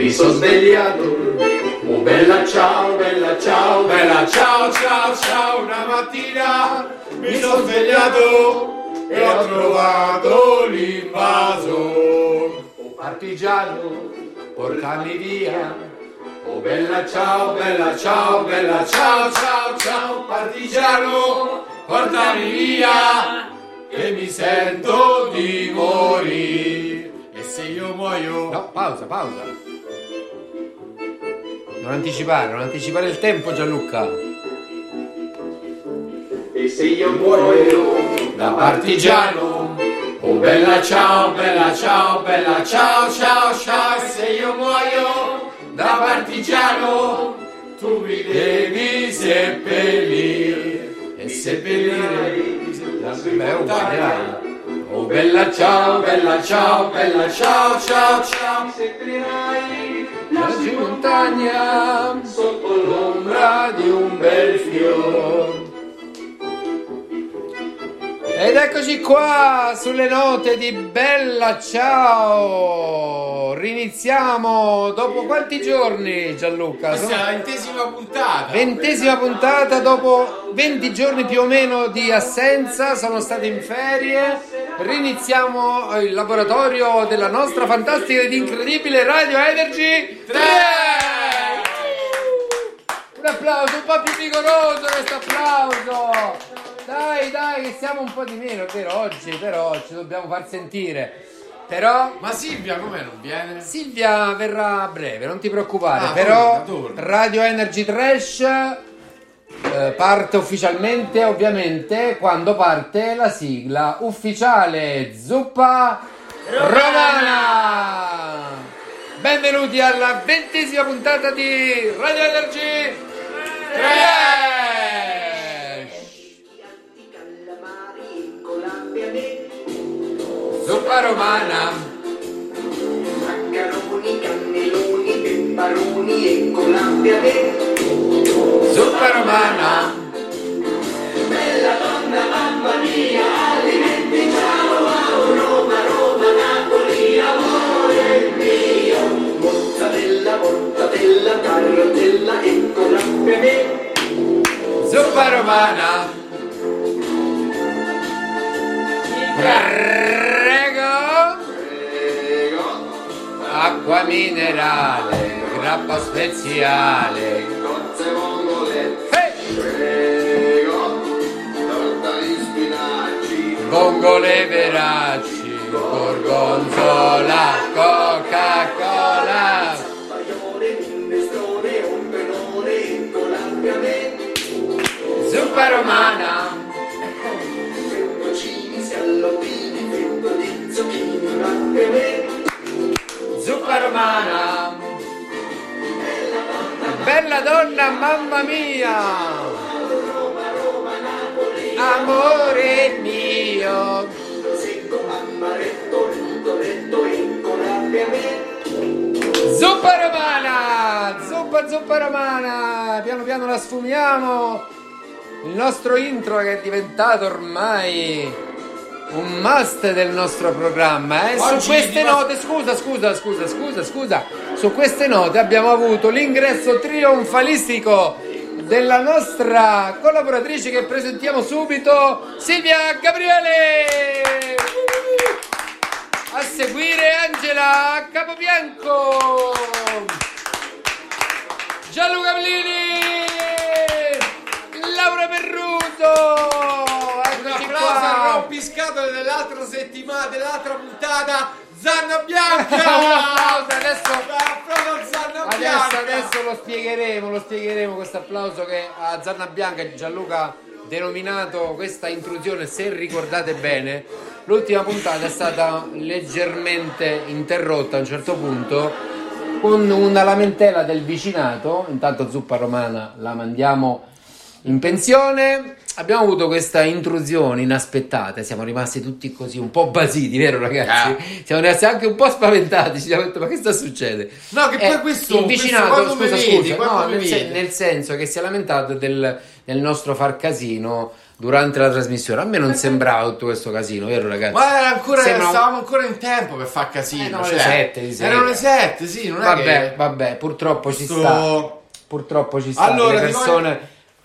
Mi sono svegliato, oh bella ciao, bella ciao, bella ciao, ciao, ciao. Una mattina mi sono svegliato e ho trovato l'invaso. Oh partigiano, portami via. Oh bella ciao, bella ciao, bella ciao, ciao, ciao. Partigiano, portami via, che mi sento di morire. E se io muoio... No, pausa, pausa. Non anticipare, non anticipare il tempo Gianluca. E se io muoio da partigiano, oh bella ciao, bella ciao, bella ciao, ciao, ciao, e se io muoio da partigiano, tu mi devi seppellire e seppellire la dai. Oh bella ciao, bella ciao, bella ciao, ciao, ciao, seppellirai Laggiù in montagna, sotto l'ombra di un bel fiore. Ed eccoci qua sulle note di Bella Ciao. Riniziamo dopo quanti giorni Gianluca? Questa è la ventesima puntata. Ventesima puntata dopo 20 giorni più o meno di assenza, sono stati in ferie. Riniziamo il laboratorio della nostra fantastica ed incredibile Radio Energy 3! Un applauso un po' più vigoroso questo applauso! Dai, dai, che siamo un po' di meno, vero, oggi però ci dobbiamo far sentire. Però Ma Silvia come non viene? Silvia verrà a breve, non ti preoccupare. Ah, Però torna, torna. Radio Energy Trash eh, parte ufficialmente, ovviamente, quando parte la sigla ufficiale Zuppa Romana. Benvenuti alla ventesima puntata di Radio Energy Trash. Zuppa Romana. Maccheroni, cannelloni, peperoni e colabbia me. Zuppa Romana. Bella donna, mamma mia, alimenti ciao, wow, Roma, Roma, Napoli, amore mio. Mozzarella, mortadella, tarantella e colabbia me. Zuppa Romana. Prego. Acqua minerale, grappa speziale. Cozze vongole, Hey! prego, torta di spinaci, Vongole veraci, gorgonzola, Coca-Cola. Zuppa romana. Romana. Bella donna, mamma mia. Amore mio. Zuppa romana! Zuppa zuppa romana! Piano piano la sfumiamo. Il nostro intro che è diventato ormai un must del nostro programma. E su queste note, scusa, scusa, scusa, scusa, scusa. Su queste note abbiamo avuto l'ingresso trionfalistico della nostra collaboratrice che presentiamo subito, Silvia Gabriele! A seguire Angela Capobianco. Gianluca Blini. Laura Perruto. Un Eccoci applauso al qua. Rompiscatole dell'altra settimana, dell'altra puntata. Zanna Bianca! Adesso- Zanna Adesso, Bianca! adesso lo spiegheremo, lo spiegheremo questo applauso che a Zanna Bianca Gianluca denominato questa intrusione, se ricordate bene, l'ultima puntata è stata leggermente interrotta a un certo punto con una lamentela del vicinato. Intanto Zuppa Romana la mandiamo in pensione. Abbiamo avuto questa intrusione inaspettata, siamo rimasti tutti così un po' basiti, vero ragazzi? Ah. Siamo rimasti anche un po' spaventati, ci siamo detto ma che sta succedendo? No, che poi Eh, questo- il vicinato, questo scusa, vedi, scusa, no, nel, sen- nel senso che si è lamentato del, del nostro far casino durante la trasmissione. A me non sembrava tutto questo casino, vero ragazzi? Ma era ancora, Sembra stavamo ancora in tempo per far casino. Eh, no, cioè, le sette di sera. Erano le sette, sì, non è Vabbè, che... vabbè, purtroppo ci Questo- sta. Purtroppo ci sta. Allora, le, persone,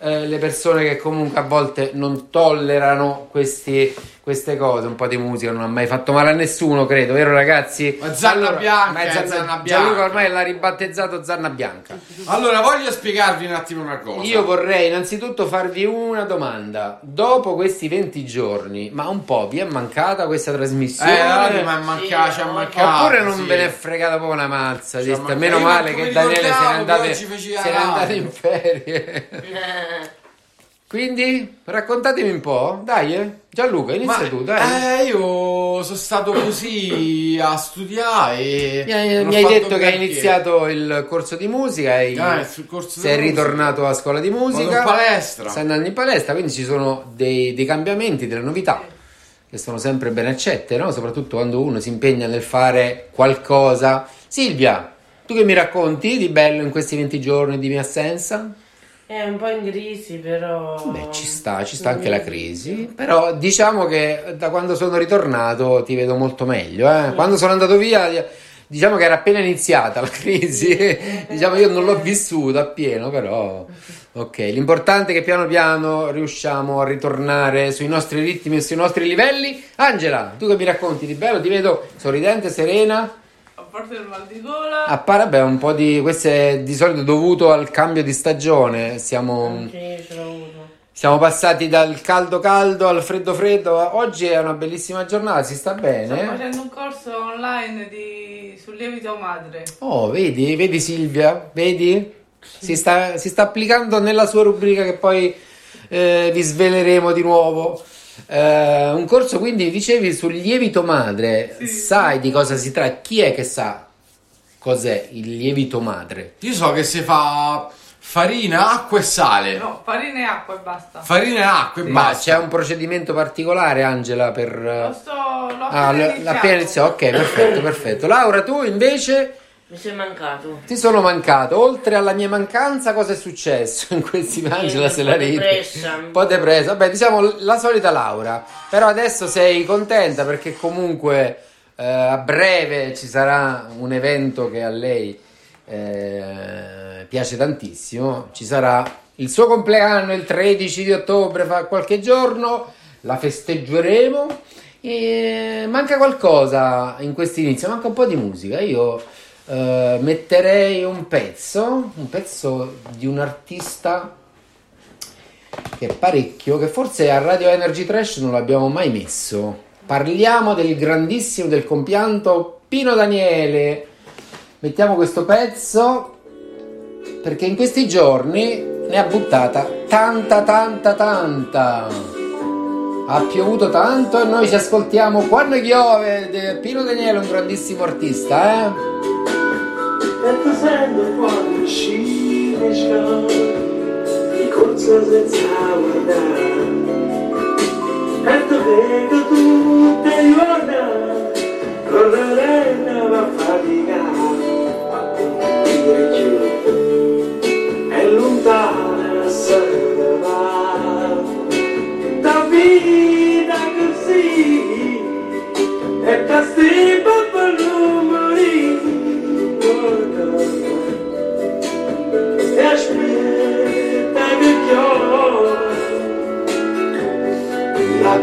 eh, le persone che comunque a volte non tollerano questi- queste cose, un po' di musica non ha mai fatto male a nessuno, credo, vero ragazzi? Ma Zanna Bianca, ma è è Zanna- Zanna Gianluca Bianca. ormai l'ha ribattezzato Zanna Bianca. Allora, voglio spiegarvi un attimo una cosa. Io vorrei innanzitutto farvi una domanda. Dopo questi 20 giorni, ma un po' vi è mancata questa trasmissione? Eh, allora, ma è mancato, ci ha mancato. Oppure non sì. ve ne è fregata proprio una mazza. Meno Io male che Daniele se ricordavo che andato, in ferie. Quindi raccontatemi un po', dai, eh. Gianluca, inizia Ma, tu, dai. Eh, io sono stato così a studiare e mi mi hai detto che hai iniziato il corso di musica, hai- Ah, sei musica. ritornato a scuola di musica, Vado in palestra. stai andando in palestra, quindi ci sono dei, dei cambiamenti, delle novità che sono sempre ben accette, no? soprattutto quando uno si impegna nel fare qualcosa. Silvia, tu che mi racconti di bello in questi 20 giorni di mia assenza? È un po' in crisi, però. Beh, ci sta, ci sta anche la crisi, però diciamo che da quando sono ritornato ti vedo molto meglio. eh. Quando sono andato via, diciamo che era appena iniziata la crisi, diciamo io non l'ho vissuta appieno, però ok. L'importante è che piano piano riusciamo a ritornare sui nostri ritmi e sui nostri livelli. Angela, tu che mi racconti di bello? Ti vedo sorridente, serena. Parte il mal di gola. Appare, beh, un po' di questo è di solito dovuto al cambio di stagione. Siamo. Anche io ce l'ho avuto. Siamo passati dal caldo caldo al freddo freddo. Oggi è una bellissima giornata, si sta Sto bene. facendo un corso online di... sul lievito madre. Oh, vedi, vedi Silvia, vedi? Si sta, si sta applicando nella sua rubrica che poi eh, vi sveleremo di nuovo. Eh, un corso quindi dicevi sul lievito madre. Sì. Sai di cosa si tratta? Chi è che sa cos'è il lievito madre? Io so che si fa farina, acqua e sale. No, farina e acqua e basta. Farina e acqua e Ma basta. c'è un procedimento particolare, Angela, per... Lo sto... L'ho Ah, appena l- iniziato. l'appena iniziato, ok, perfetto, perfetto. Laura, tu invece Mi sei mancato. ti sono mancato. Oltre alla mia mancanza, cosa è successo in questi Angela se la ride? Un po' depressa. Vabbè, diciamo la solita Laura. Però adesso sei contenta perché comunque eh, a breve ci sarà un evento che a lei eh, piace tantissimo. Ci sarà il suo compleanno il 13 di ottobre, fra qualche giorno. La festeggeremo. E manca qualcosa in questo inizio, manca un po' di musica. Io eh, metterei un pezzo, un pezzo di un artista che è parecchio, che forse a Radio Energy Trash non l'abbiamo mai messo. Parliamo del grandissimo, del compianto Pino Daniele. Mettiamo questo pezzo perché in questi giorni ne ha buttata tanta, tanta, tanta. Ha piovuto tanto e noi ci ascoltiamo quando piove. Pino Daniele è un grandissimo artista, eh? E ti sento quando ci di corso senza guardare. E ti vedo tu te ricorda Correre non va a faticare. Dire giù È lontana se ne va. Da vita così E castigo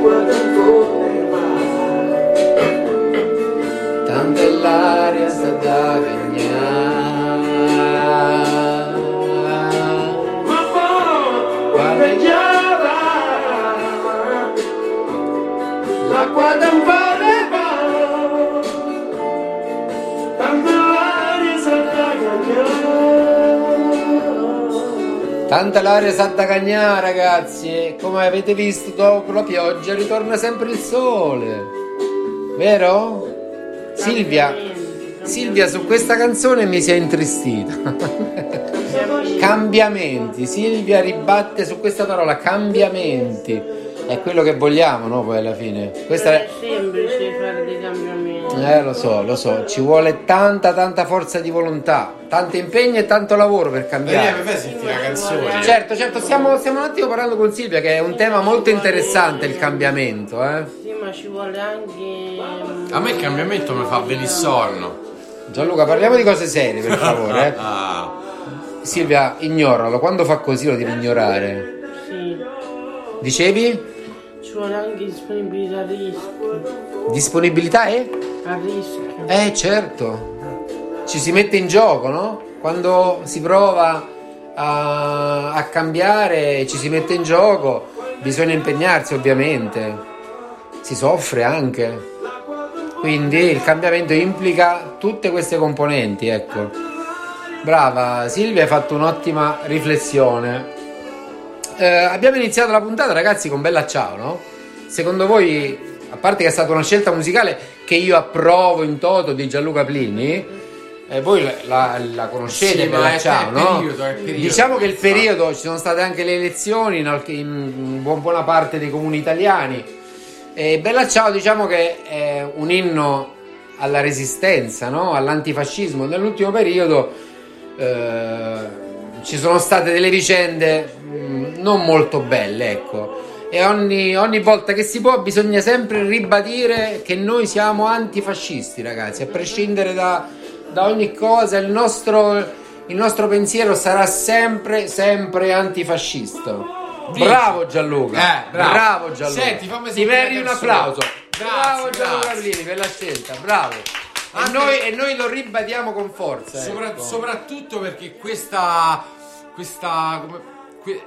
working tanta l'aria Santa Cagnà, ragazzi. Come avete visto, dopo la pioggia ritorna sempre il sole. Vero? Silvia, Silvia su questa canzone mi si è intristita. cambiamenti. Silvia ribatte su questa parola, cambiamenti. È quello che vogliamo, no? Poi alla fine. Questa È Eh, lo so, lo so. Ci vuole tanta, tanta forza di volontà, tanto impegno e tanto lavoro per cambiare. fai sentire la canzone? Certo, certo, stiamo, stiamo un attimo parlando con Silvia che è un tema molto interessante il cambiamento, eh. Sì, ma ci vuole anche. A me il cambiamento mi fa venire sonno. Gianluca, parliamo di cose serie, per favore. eh. Ah, Silvia, ignoralo. Quando fa così lo devi ignorare. Sì, Dicevi? Ci vuole anche disponibilità a rischio. Disponibilità e? A rischio. Eh, certo. Ci si mette in gioco, no? Quando si prova a, a cambiare, ci si mette in gioco, bisogna impegnarsi, ovviamente. Si soffre anche. Quindi il cambiamento implica tutte queste componenti, ecco. Brava Silvia, hai fatto un'ottima riflessione. Eh, abbiamo iniziato la puntata, ragazzi, con Bella Ciao, no? Secondo voi, a parte che è stata una scelta musicale che io approvo in toto di Gianluca Plini, eh, voi la, la- la conoscete, Sì, Bella Ciao, no? periodo, periodo. Diciamo che il periodo, ci sono state anche le elezioni in, in buon- buona parte dei comuni italiani. E Bella Ciao, diciamo che è un inno alla resistenza, no? all'antifascismo. Nell'ultimo periodo eh, ci sono state delle vicende mh, non molto belle, ecco. E ogni, ogni volta che si può bisogna sempre ribadire che noi siamo antifascisti, ragazzi, a prescindere da, da ogni cosa, il nostro, il nostro pensiero sarà sempre, sempre antifascista. Dici? Bravo Gianluca, Eh, bravo. Gianluca. Senti, fammi Ti meriti un applauso. Grazie, bravo Gianluca grazie. Plini per la scelta, bravo. E noi, e noi lo ribadiamo con forza. Sopra- ecco. soprattutto perché questa. questa. come-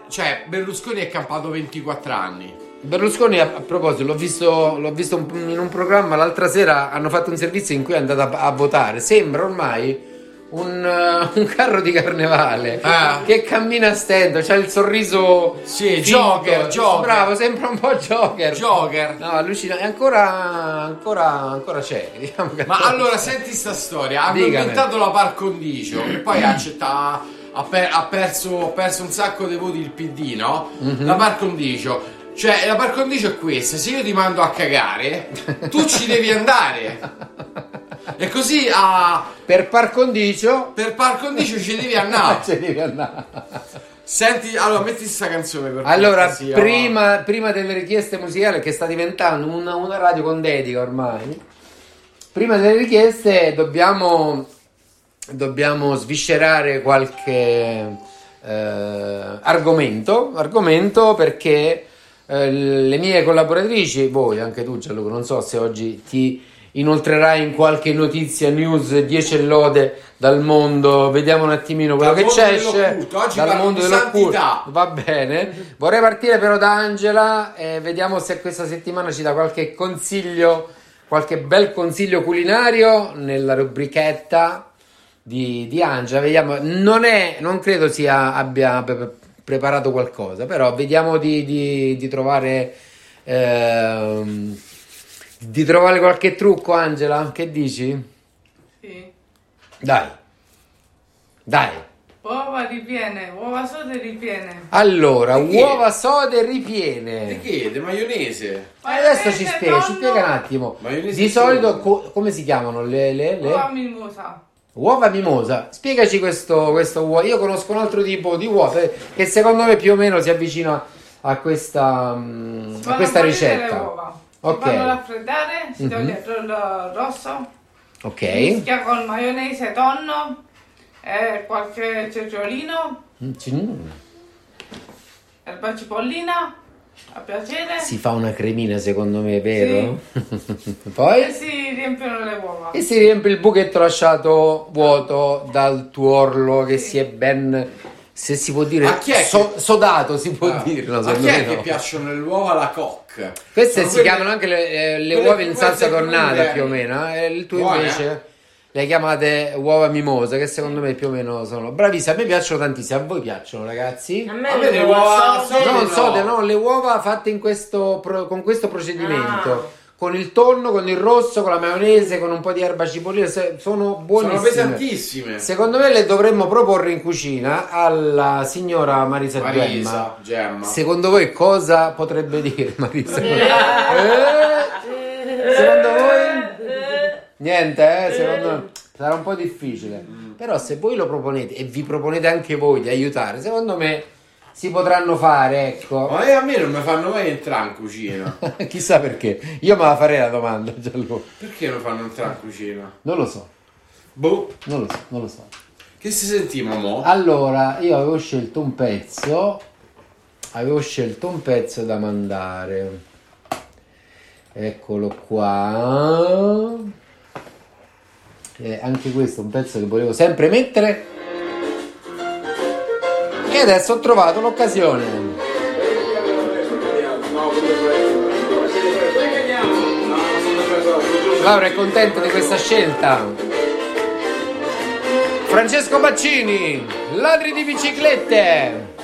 cioè, Berlusconi è campato 24 anni. Berlusconi, a, a proposito, l'ho visto, l'ho visto un- in un programma l'altra sera. Hanno fatto un servizio in cui è andato a, a votare. Sembra ormai un, eh, un carro di carnevale Ah. che cammina a stento. C'ha il sorriso. Sì. Joker, Joker. Bravo, sembra un po' Joker. Joker. No, allucinante. È ancora, ancora, ancora c'è. Diciamo Ma allora c'è. senti sta storia, hanno Dicami. inventato la par condicio e poi accetta, ha, per- ha perso, ha perso un sacco di voti il PD, no? Mhm. La par condicio. Cioè, la par condicio è questa, se io ti mando a cagare, tu ci devi andare. E così a, Per par condicio. per par condicio ci devi andare. ci devi andare. Senti, allora metti sta canzone per Allora, prima, prima delle richieste musicali, che sta diventando una, una radio con dedica ormai, prima delle richieste dobbiamo, dobbiamo sviscerare qualche eh, argomento, argomento perché eh, le mie collaboratrici, voi, anche tu Gianluca, non so se oggi ti inoltrerai in qualche notizia, news, 10 lode dal mondo, vediamo un attimino quello Dal che c'è, dal mondo di dell'occulto. santità. Va bene. Vorrei partire però da Angela e vediamo se questa settimana ci dà qualche consiglio, qualche bel consiglio culinario nella rubrichetta di, di Angela. Vediamo, non è, non credo sia abbia pre- preparato qualcosa, però vediamo di, di- di trovare ehm, di trovare qualche trucco, Angela. Che dici? Sì. Dai. Dai. Uova ripiene, uova sode ripiene. Allora, Di che? uova sode ripiene. Di che? Di maionese? Ma adesso ci spiega, ci spiega un attimo. Maionese Di solito co- come si chiamano le, le- le- Uova mimosa. Uova mimosa? Spiegaci questo, questo uovo. Io conosco un altro tipo di uova eh, che secondo me più o meno si avvicina a questa, mm, Si a questa bollire le ricetta. uova. Si Ok. fanno raffreddare, si Mhm. toglie il rosso, Ok. mischia con maionese, tonno e qualche cetriolino, Mm, ci- mm. erba cipollina, a piacere. Si fa una cremina secondo me, vero? Poi? E si riempiono le uova. E si riempie il buchetto lasciato vuoto dal tuorlo che si è ben, se si può dire, A chi è che- so- sodato, si può Ah, dire. no, a secondo chi è me che no. piacciono le uova alla coque? Queste Sono si quelle- chiamano anche le, eh, le uova in salsa tornata più o meno. eh. Il tuo Buone, invece? Le chiamate uova mimose, che secondo me più o meno sono bravissime. A me piacciono tantissimo, a voi piacciono, ragazzi? A me, A me le le uova uova sode No, non no. so, no, le uova fatte in questo con questo procedimento. Ah. Con il tonno, con il rosso, con la maionese, con un po' di erba cipollina, sono buonissime. Sono pesantissime. Secondo me le dovremmo proporre in cucina alla signora Marisa, Gemma. Marisa, Gemma. Secondo voi cosa potrebbe dire Marisa? Eh? Secondo voi? Niente, eh? Secondo me sarà un po' difficile. Però se voi lo proponete e vi proponete anche voi di aiutare, secondo me si potranno fare, ecco. Ma a me non mi fanno mai entrare in cucina. Chissà perché. Io me la farei la domanda, Giallo. Perché non fanno entrare in cucina? Non lo so, Boh, non lo so, non lo so. che si sentiva mo? Allora, io avevo scelto un pezzo, avevo scelto un pezzo da mandare. Eccolo qua. E anche questo è un pezzo che volevo sempre mettere. E adesso ho trovato l'occasione. Laura è contento di questa scelta. Francesco Baccini, ladri di biciclette.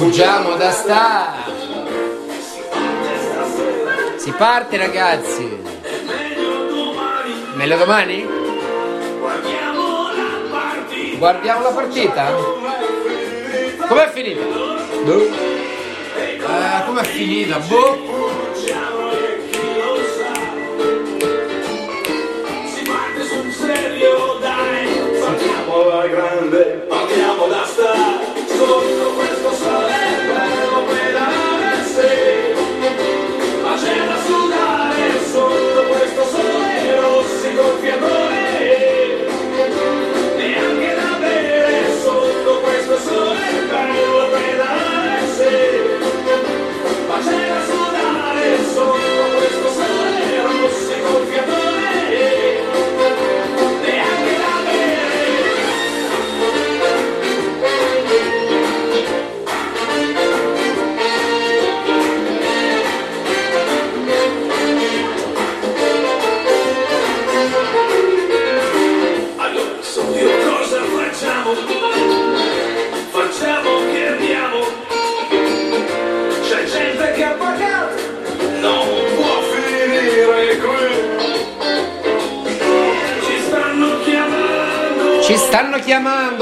Fuggiamo da sta. Si parte ragazzi. meglio domani, guardiamo la partita. Com'è finita? Eh, com'è finita? Boh. Facciamo. Si parte sul serio, dai, partiamo la grande,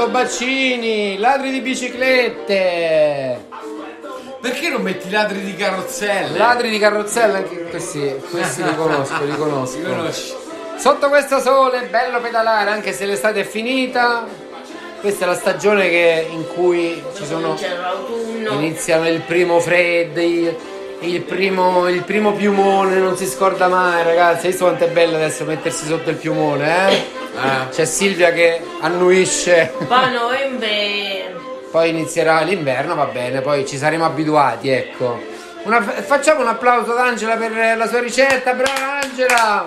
Baccini, ladri di biciclette. Perché non metti i ladri di carrozzelle? Ladri di carrozzella, anche questi, questi li conosco, li Li conosco. conosci? Sotto questo sole, bello pedalare, anche se l'estate è finita. Questa è la stagione che- in cui ci sono iniziano il primo freddo, il, il primo, il primo piumone, non si scorda mai, ragazzi. Hai visto quanto è bello adesso mettersi sotto il piumone, eh? C'è Silvia che annuisce. Poi a novembre Poi inizierà l'inverno, va bene, poi ci saremo abituati, ecco. Una- facciamo un applauso ad Angela per la sua ricetta, brava Angela!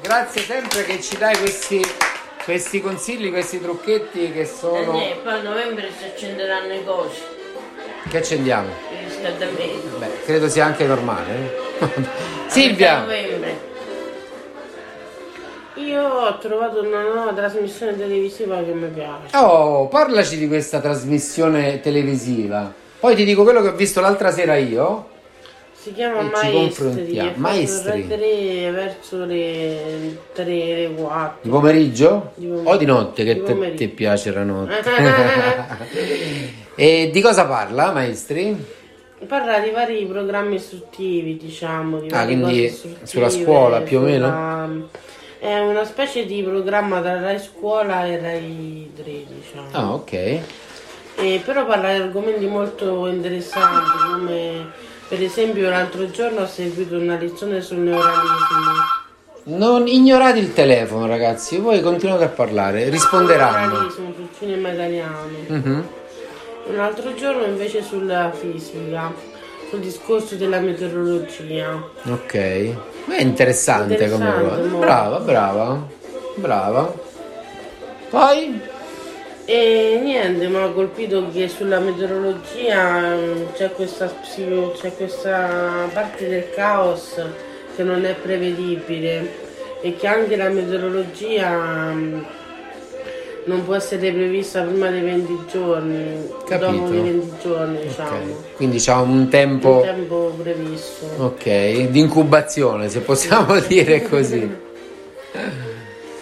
Grazie sempre che ci dai questi, questi consigli, questi trucchetti che eh, sono... niente, poi a novembre si accenderanno i cosi, Che accendiamo? i riscaldamenti. Beh, credo sia anche normale. eh. A Silvia! novembre. Io ho trovato una nuova trasmissione televisiva che mi piace. Oh, parlaci di questa trasmissione televisiva. Poi ti dico quello che ho visto l'altra sera io. Si chiama Maestri. Maestri. Rai 3 verso le 3, le 4. Di pomeriggio? Di pomeriggio. O di notte, che te, ti piace la notte. e di cosa parla, maestri? Parla di vari programmi istruttivi, diciamo. Di Ah, quindi sulla scuola, più o meno? sulla- È una specie di programma tra Rai Scuola e Rai 3, diciamo. Ah, ok. E però parla di argomenti molto interessanti come Per esempio l'altro giorno ho seguito una lezione sul neuralismo. Non ignorate il telefono, ragazzi, voi continuate a parlare, risponderanno. Neuralismo sul cinema italiano. Mhm. Un altro giorno invece sulla fisica, sul discorso della meteorologia. Ok. Ma è interessante, come Interessante, cosa. molto. Brava, brava. Brava. Poi? E niente, mi ha colpito che sulla meteorologia mm, c'è questa, c'è questa parte del caos che non è prevedibile e che anche la meteorologia mm, non può essere prevista prima dei 20 giorni, Capito. dopo i 20 giorni diciamo, Ok. Quindi c'ha un un tempo. tempo previsto. Ok, di incubazione, se possiamo dire così.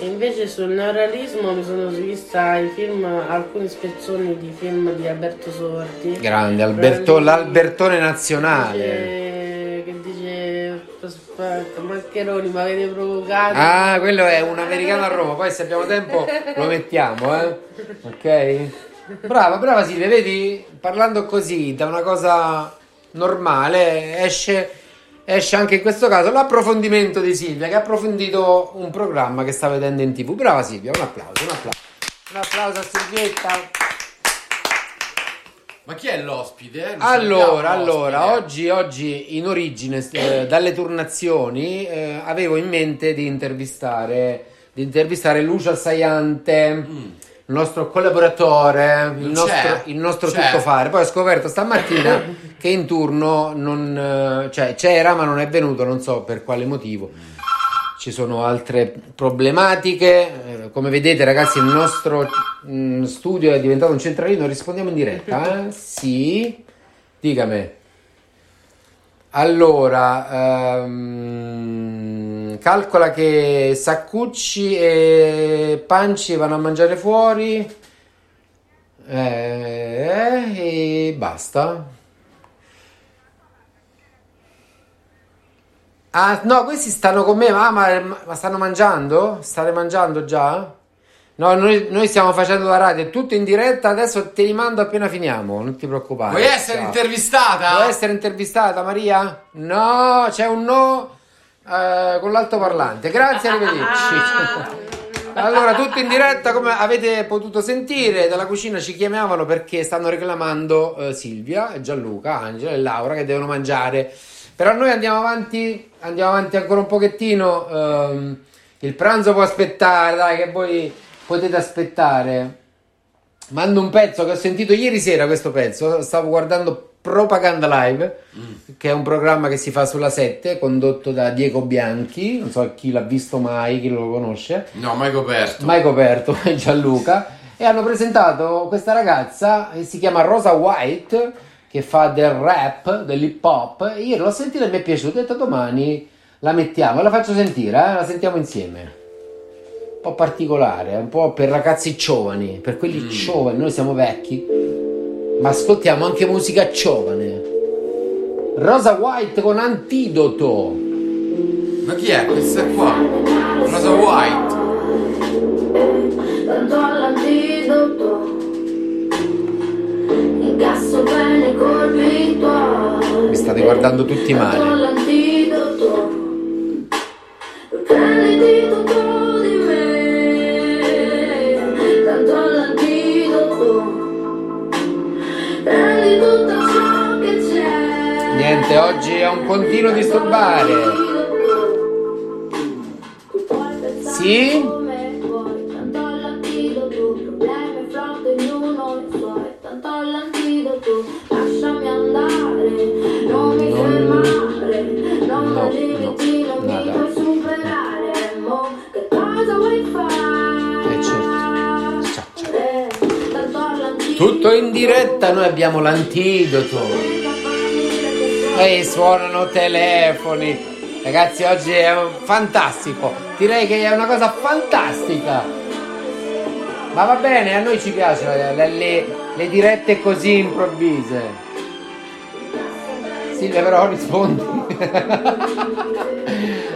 E invece sul neuralismo mi sono vista i film, alcune spezzoni di film di Alberto Sordi. Grande, Alberto, l'Albertone nazionale. Aspetta, Maccheroni mi avete provocato Ah, quello è un americano a Roma, poi se abbiamo tempo lo mettiamo, eh? Ok? Brava, brava Silvia, vedi? Parlando così, da una cosa normale, esce, esce anche in questo caso l'approfondimento di Silvia, che ha approfondito un programma che sta vedendo in tv. Brava Silvia, un applauso, un applauso. Un applauso a Silvietta. Ma chi è l'ospite? Non Allora, allora, l'ospite. oggi, oggi in origine, eh, dalle turnazioni, eh, avevo in mente di intervistare, di intervistare Lucia Saiante, il nostro collaboratore, il nostro, il nostro tuttofare. Poi ho scoperto stamattina che in turno non, eh, cioè, c'era, ma non è venuto, non so per quale motivo. Ci sono altre problematiche. eh, Come vedete, ragazzi, il nostro mm, studio è diventato un centralino. Rispondiamo in diretta, eh? Sì. Dicami. Allora, ehm, calcola che Saccucci e Panci vanno a mangiare fuori. eh, e basta. Ah, no, questi stanno con me, ma, ma- ma stanno mangiando? State mangiando già? No, noi, noi stiamo facendo la radio, è tutto in diretta, adesso te li mando appena finiamo, non ti preoccupare. Vuoi essere Ciao. intervistata? Vuoi essere intervistata, Maria? No, c'è un no eh, con l'altoparlante. Grazie, arrivederci. Allora, tutto in diretta, come avete potuto sentire, dalla cucina ci chiamavano perché stanno reclamando eh, Silvia, Gianluca, Angela e Laura che devono mangiare. Però noi andiamo avanti, andiamo avanti ancora un pochettino. ehm, il pranzo può aspettare, dai, che voi potete aspettare. Mando un pezzo che ho sentito ieri sera questo pezzo, stavo guardando Propaganda Live, che è un programma che si fa sulla 7, condotto da Diego Bianchi, non so chi l'ha visto mai, chi lo conosce, No, mai coperto. mai coperto, Gianluca, e hanno presentato questa ragazza che si chiama Rosa White, che fa del rap, dell'hip hop, e io l'ho sentita e mi è piaciuta, ho detto domani la mettiamo, la faccio sentire, eh? la sentiamo insieme un po' particolare, un po' per ragazzi giovani, per quelli giovani, noi siamo vecchi, ma ascoltiamo anche musica giovane. Rosa White con Antidoto. Ma chi è? Questa qua. Rosa White. Tanto all'antidoto Mi state guardando tutti male. all'antidoto Prenditi tutto di me Tanto all'antidoto Prendi tutto ciò che c'è Niente, oggi è un continuo disturbare. Sì? Diretta, noi abbiamo l'antidoto. E suonano telefoni. Ragazzi, oggi è fantastico. Direi che è una cosa fantastica. Ma va bene, a noi ci piacciono le- le- le dirette così improvvise. Silvia, però rispondi.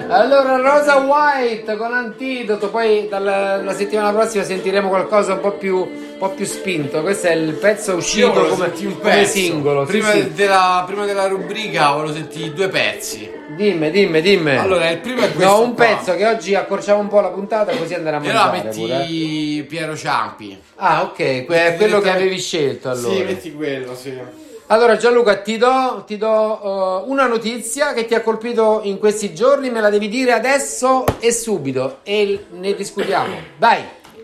allora, Rosa White con antidoto. Poi dalla la settimana prossima sentiremo qualcosa un po' più po' più spinto. Questo è il pezzo uscito come, un come pezzo. singolo. Prima, sì. Della, prima della rubrica volevo sentire due pezzi. Dimmi, dimmi, dimmi. Allora, il primo è questo. No, un qua. pezzo che oggi accorciamo un po' la puntata così andrà a E allora mangiare pure. eh. metti Piero Ciampi. Ah, ok, que- è quello che avevi scelto allora. Sì, metti quello, sì. Allora Gianluca, ti do, ti do, uh, una notizia che ti ha colpito in questi giorni, me la devi dire adesso e subito e ne discutiamo. Dai,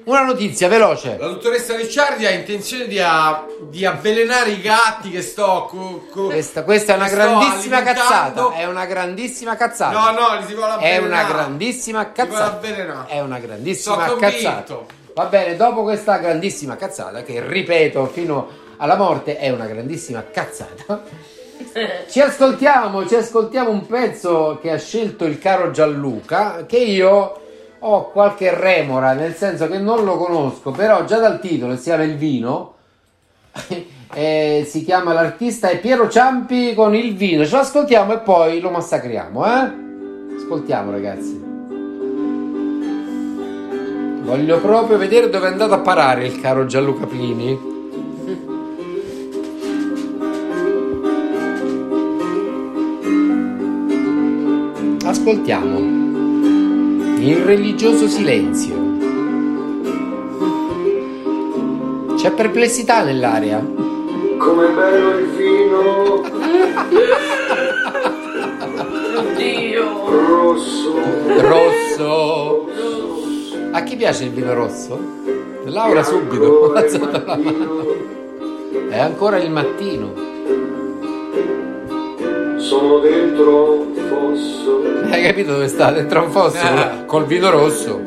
una notizia veloce. La dottoressa Ricciardi ha intenzione di, a- di avvelenare i gatti che sto. co- co- Questa, questa è una grandissima cazzata, è una grandissima cazzata. No, no, li si vuole È avvelenare. una grandissima Si vuole cazzata. avvelenare. È una grandissima cazzata. Va bene, dopo questa grandissima cazzata, che ripeto fino alla morte è una grandissima cazzata. Ci ascoltiamo, ci ascoltiamo un pezzo che ha scelto il caro Gianluca, che io ho qualche remora, nel senso che non lo conosco, però già dal titolo si chiama Il vino. eh, si chiama l'artista è Piero Ciampi con il vino. Ce lo ascoltiamo e poi lo massacriamo, eh? Ascoltiamo, ragazzi. Voglio proprio vedere dove è andato a parare il caro Gianluca Plini. Ascoltiamo. Il religioso silenzio. C'è perplessità nell'aria. Com'è bello il vino Oddio. rosso. Rosso. A chi piace il vino rosso? Laura subito. È ancora il mattino. Sono dentro un fosso. Hai capito dove sta? Dentro un fosso Eh. col vino rosso.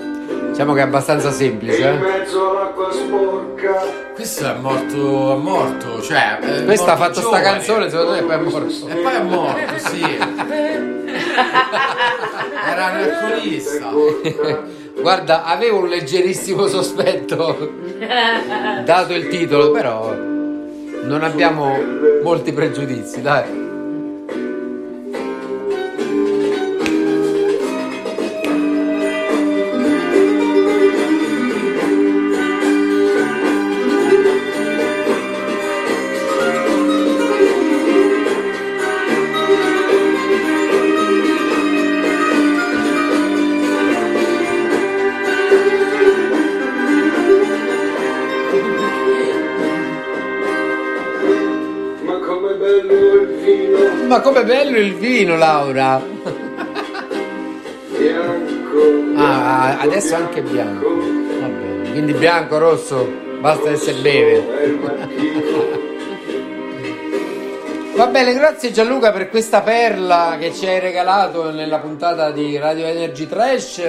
Diciamo che è abbastanza semplice. in eh? mezzo all'acqua sporca. Questo è morto, è morto, cioè. è Questa ha fatto sta giovane. canzone, secondo me, e poi è morto. E poi è morto, sì. Era un alcolista. Guarda, avevo un leggerissimo sospetto, dato il titolo, però non abbiamo molti pregiudizi, dai. Ma com'è bello il vino, Laura! bianco. Ah, adesso anche bianco. Va bene. Quindi bianco, rosso, basta che se beve. Va bene, grazie Gianluca per questa perla che ci hai regalato nella puntata di Radio Energy Trash.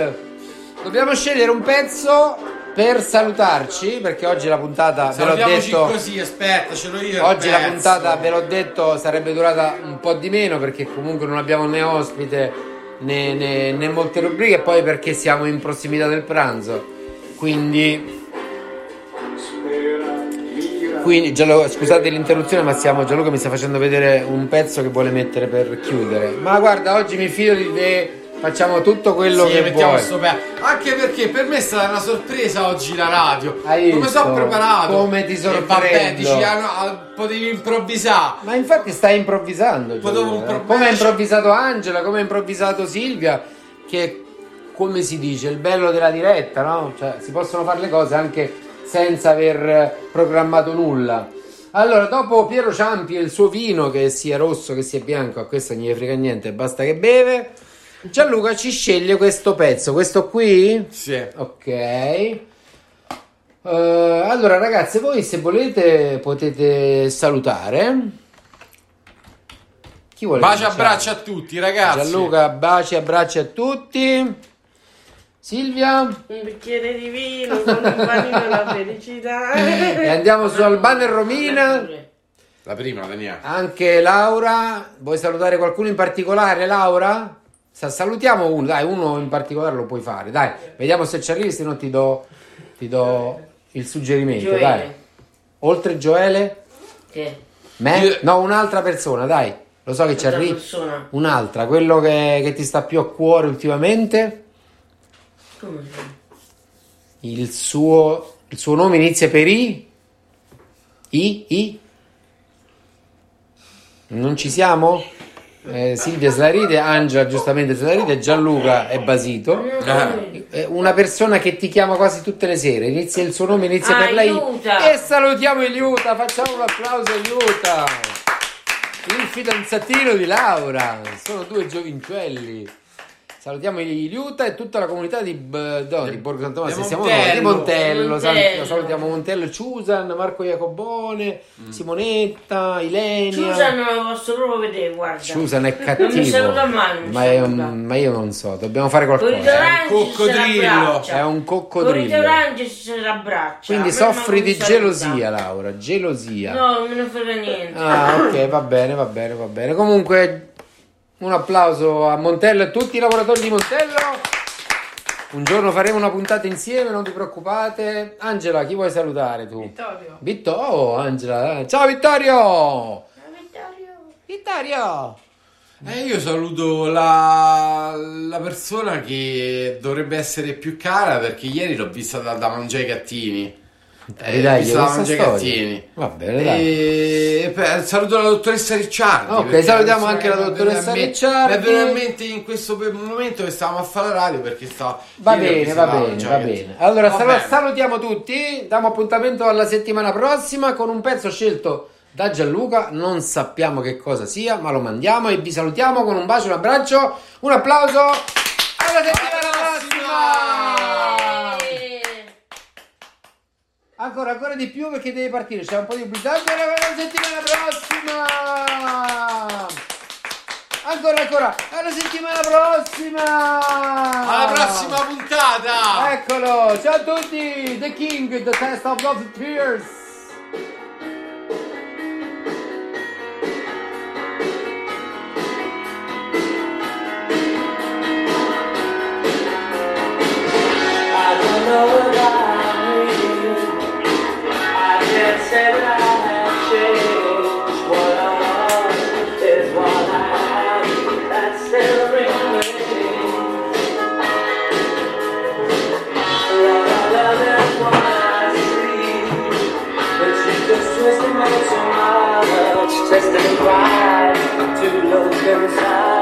Dobbiamo scegliere un pezzo per salutarci, perché oggi la puntata, ve l'ho detto, così, aspetta, ce l'ho io. oggi la puntata, ve l'ho detto, sarebbe durata un po' di meno, perché comunque non abbiamo né ospite né, né- né molte rubriche, e poi perché siamo in prossimità del pranzo. Quindi. Quindi, Gianluca, scusate l'interruzione, ma stiamo, Gianluca mi sta facendo vedere un pezzo che vuole mettere per chiudere. Ma guarda, oggi mi fido di te, facciamo tutto quello Sì, che mettiamo vuoi. sto pe- Anche perché per me è stata una sorpresa oggi la radio. Hai come visto? sono preparato? Come ti E vabbè, sorprendo. dici, ah, no, ah, potevi improvvisare. Ma infatti stai improvvisando. Gianluca. impro- come ha improvvisato Angela, come ha improvvisato Silvia, che come si dice, il bello della diretta, no? Cioè, si possono fare le cose anche senza aver eh, programmato nulla. Allora, dopo Piero Ciampi e il suo vino, che sia rosso che sia bianco, a questo non gli frega niente, basta che beve. Gianluca ci sceglie questo pezzo, questo qui? Sì. Ok. Eh, allora, ragazze, voi se volete potete salutare. Chi vuole Baci e abbracci a tutti, ragazzi. Gianluca, baci e abbracci a tutti. Silvia, Un bicchiere di vino con un panino della felicità. e andiamo su Albano e Romina. La prima, Daniele. Anche Laura, vuoi salutare qualcuno in particolare, Laura? Sa- Salutiamo uno, dai, uno in particolare lo puoi fare, dai, vediamo se ci arrivi, se no ti do, ti do il suggerimento, Gioele. dai. Oltre Gioele? Che? Me? Io- No, un'altra persona, dai, lo so che ci arrivi. persona. Un'altra, quello che, che ti sta più a cuore ultimamente, Come? il suo, il suo nome inizia per I? I? I? Non ci siamo? Eh, Silvia se la ride, Angela giustamente se la ride, Gianluca è basito. Eh, Una persona che ti chiama quasi tutte le sere, inizia il suo nome, inizia per lei. Aiuta! E salutiamo Eliuta, facciamo un applauso a Eliuta. Il fidanzatino di Laura, sono due giovincelli. Salutiamo Iliuta e tutta la comunità di, B- no, di Borgo Santo Tomaso, Di siamo noi, di Montello, Montello. Sal- salutiamo Montello, Ciusan, Marco Iacobone, Simonetta, Ilenia. Susan non lo posso proprio vedere, guarda. Ciusan è Non mi cattivo, saluta mai, non mi ma, è saluta. un- ma io non so, dobbiamo fare qualcosa. coccodrillo. È un coccodrillo. orangi si abbraccia. Quindi soffri di saluta. gelosia, Laura, gelosia. No, non me ne frega niente. Ah, ok, va bene, va bene, va bene. Comunque, un applauso a Montello e a tutti i lavoratori di Montello. Un giorno faremo una puntata insieme, non vi preoccupate. Angela, chi vuoi salutare tu? Vittorio. Vittorio, oh, Angela. Ciao Vittorio! Vittorio! Eh, io saluto la, la persona che dovrebbe essere più cara perché ieri l'ho vista da, da mangiare ai Eh, Ridagli vista da questa gattini. Va bene, dai. E beh, saluto la dottoressa Ricciardi. Ok, salutiamo anche la dottoressa Ricciardi. Mi è venuta in mente in questo momento che stavamo a fare la radio perché sta. Va bene, va bene, mangiare va bene. Allora, Va sal- bene. salutiamo tutti, diamo appuntamento alla settimana prossima con un pezzo scelto da Gianluca, non sappiamo che cosa sia, ma lo mandiamo e vi salutiamo con un bacio, un abbraccio, un applauso. Alla settimana prossima! Ancora, ancora di più perché deve partire, c'è un po' di pubblicità, ancora alla settimana prossima! Ancora, ancora, alla settimana prossima! Alla prossima puntata! Eccolo, ciao a tutti, The King, The Test of Love Tears. Twisted pride to look inside.